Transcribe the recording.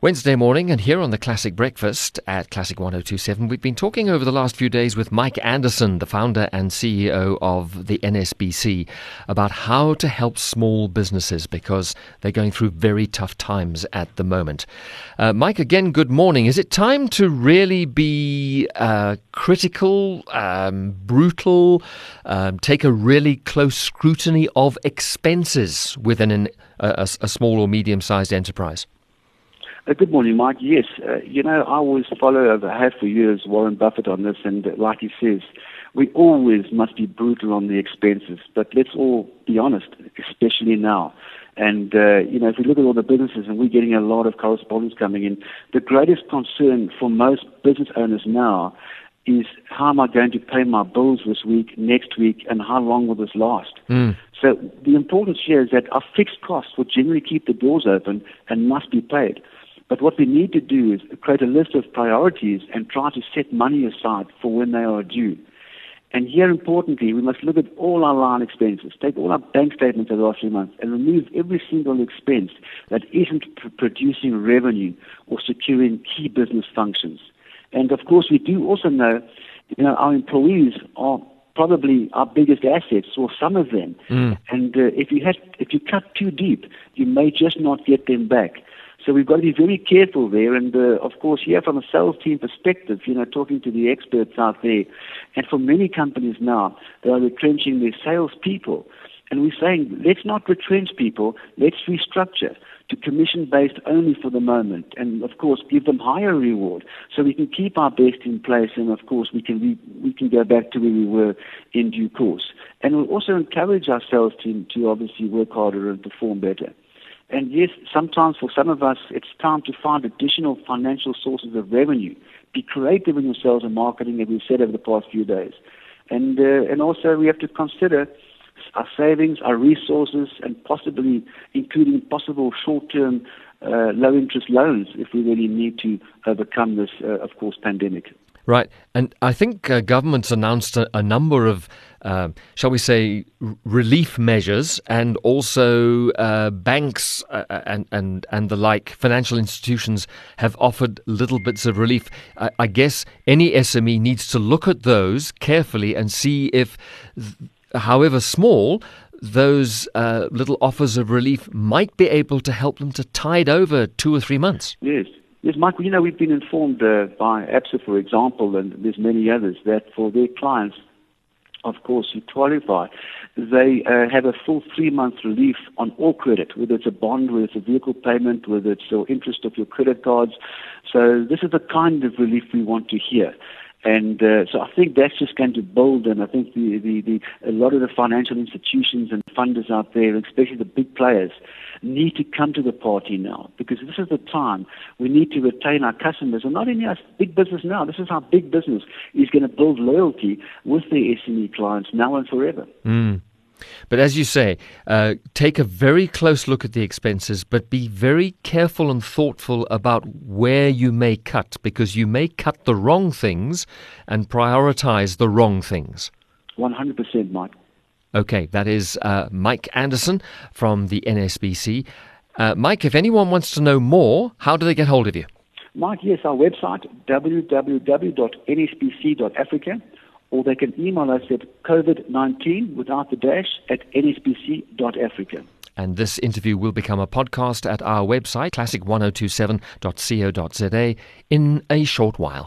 Wednesday morning, and here on the Classic Breakfast at Classic 1027, we've been talking over the last few days with Mike Anderson, the founder and CEO of the NSBC, about how to help small businesses because they're going through very tough times at the moment. Uh, Mike, again, good morning. Is it time to really be uh, critical, um, brutal, um, take a really close scrutiny of expenses within an, a, a small or medium sized enterprise? Uh, good morning, Mike. Yes, uh, you know, I always follow, I have for years, Warren Buffett on this, and uh, like he says, we always must be brutal on the expenses, but let's all be honest, especially now. And, uh, you know, if we look at all the businesses and we're getting a lot of correspondence coming in, the greatest concern for most business owners now is how am I going to pay my bills this week, next week, and how long will this last? Mm. So the importance here is that our fixed costs will generally keep the doors open and must be paid. But what we need to do is create a list of priorities and try to set money aside for when they are due. And here, importantly, we must look at all our line expenses, take all our bank statements of the last three months, and remove every single expense that isn't pr- producing revenue or securing key business functions. And of course, we do also know, you know, our employees are probably our biggest assets, or some of them. Mm. And uh, if you had, if you cut too deep, you may just not get them back. So we've got to be very careful there. And uh, of course, here from a sales team perspective, you know, talking to the experts out there, and for many companies now, they are retrenching their salespeople. And we're saying, let's not retrench people, let's restructure to commission based only for the moment. And of course, give them higher reward so we can keep our best in place. And of course, we can, re- we can go back to where we were in due course. And we'll also encourage our sales team to obviously work harder and perform better. And yes, sometimes for some of us, it's time to find additional financial sources of revenue. Be creative in your sales and marketing, as we've said over the past few days. And, uh, and also we have to consider our savings, our resources, and possibly including possible short-term uh, low-interest loans if we really need to overcome this, uh, of course, pandemic. Right. And I think uh, governments announced a, a number of, uh, shall we say, r- relief measures, and also uh, banks uh, uh, and, and, and the like, financial institutions have offered little bits of relief. I, I guess any SME needs to look at those carefully and see if, however small, those uh, little offers of relief might be able to help them to tide over two or three months. Yes. Yes, Michael, you know, we've been informed uh, by ABSA, for example, and there's many others, that for their clients, of course, who qualify, they uh, have a full three-month relief on all credit, whether it's a bond, whether it's a vehicle payment, whether it's your interest of your credit cards. So this is the kind of relief we want to hear. And uh, so I think that's just going to build, and I think the, the, the, a lot of the financial institutions and funders out there, especially the big players, need to come to the party now because this is the time we need to retain our customers. And not only our big business now, this is how big business is going to build loyalty with their SME clients now and forever. Mm. But as you say, uh, take a very close look at the expenses, but be very careful and thoughtful about where you may cut, because you may cut the wrong things and prioritize the wrong things. 100%, Mike. Okay, that is uh, Mike Anderson from the NSBC. Uh, Mike, if anyone wants to know more, how do they get hold of you? Mike, yes, our website, www.nsbc.africa or they can email us at COVID-19 without the dash at nsbc.africa. And this interview will become a podcast at our website, classic1027.co.za, in a short while.